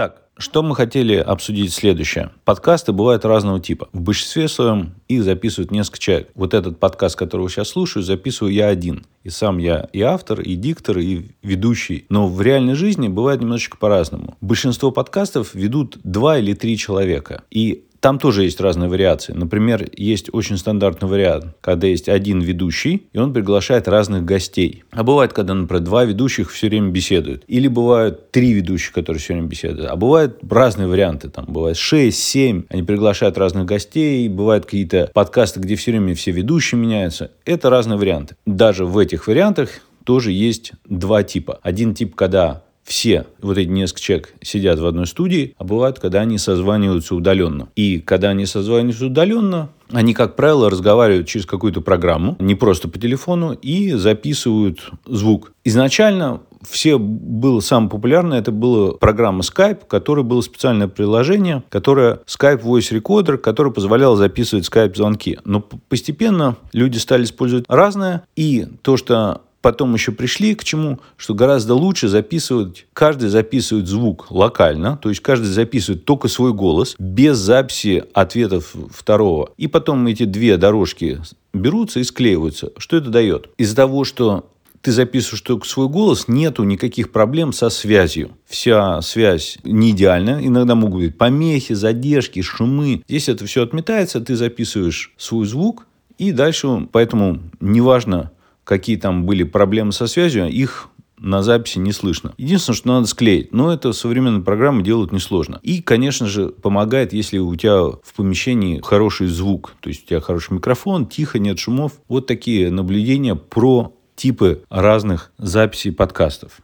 Так, что мы хотели обсудить следующее. Подкасты бывают разного типа. В большинстве своем их записывают несколько человек. Вот этот подкаст, который я сейчас слушаю, записываю я один. И сам я и автор, и диктор, и ведущий. Но в реальной жизни бывает немножечко по-разному. Большинство подкастов ведут два или три человека. И там тоже есть разные вариации. Например, есть очень стандартный вариант, когда есть один ведущий, и он приглашает разных гостей. А бывает, когда, например, два ведущих все время беседуют. Или бывают три ведущих, которые все время беседуют. А бывают разные варианты. Там бывает 6, 7. Они приглашают разных гостей. Бывают какие-то подкасты, где все время все ведущие меняются. Это разные варианты. Даже в этих вариантах тоже есть два типа. Один тип, когда все вот эти несколько человек сидят в одной студии, а бывает, когда они созваниваются удаленно. И когда они созваниваются удаленно, они, как правило, разговаривают через какую-то программу, не просто по телефону, и записывают звук. Изначально все было самое популярное, это была программа Skype, которая было специальное приложение, которое Skype Voice Recorder, которое позволяло записывать Skype звонки. Но постепенно люди стали использовать разное, и то, что потом еще пришли к чему, что гораздо лучше записывать, каждый записывает звук локально, то есть каждый записывает только свой голос, без записи ответов второго. И потом эти две дорожки берутся и склеиваются. Что это дает? Из-за того, что ты записываешь только свой голос, нету никаких проблем со связью. Вся связь не идеальна. Иногда могут быть помехи, задержки, шумы. Здесь это все отметается, ты записываешь свой звук, и дальше, поэтому неважно, какие там были проблемы со связью, их на записи не слышно. Единственное, что надо склеить. Но это современные программы делают несложно. И, конечно же, помогает, если у тебя в помещении хороший звук. То есть у тебя хороший микрофон, тихо, нет шумов. Вот такие наблюдения про типы разных записей подкастов.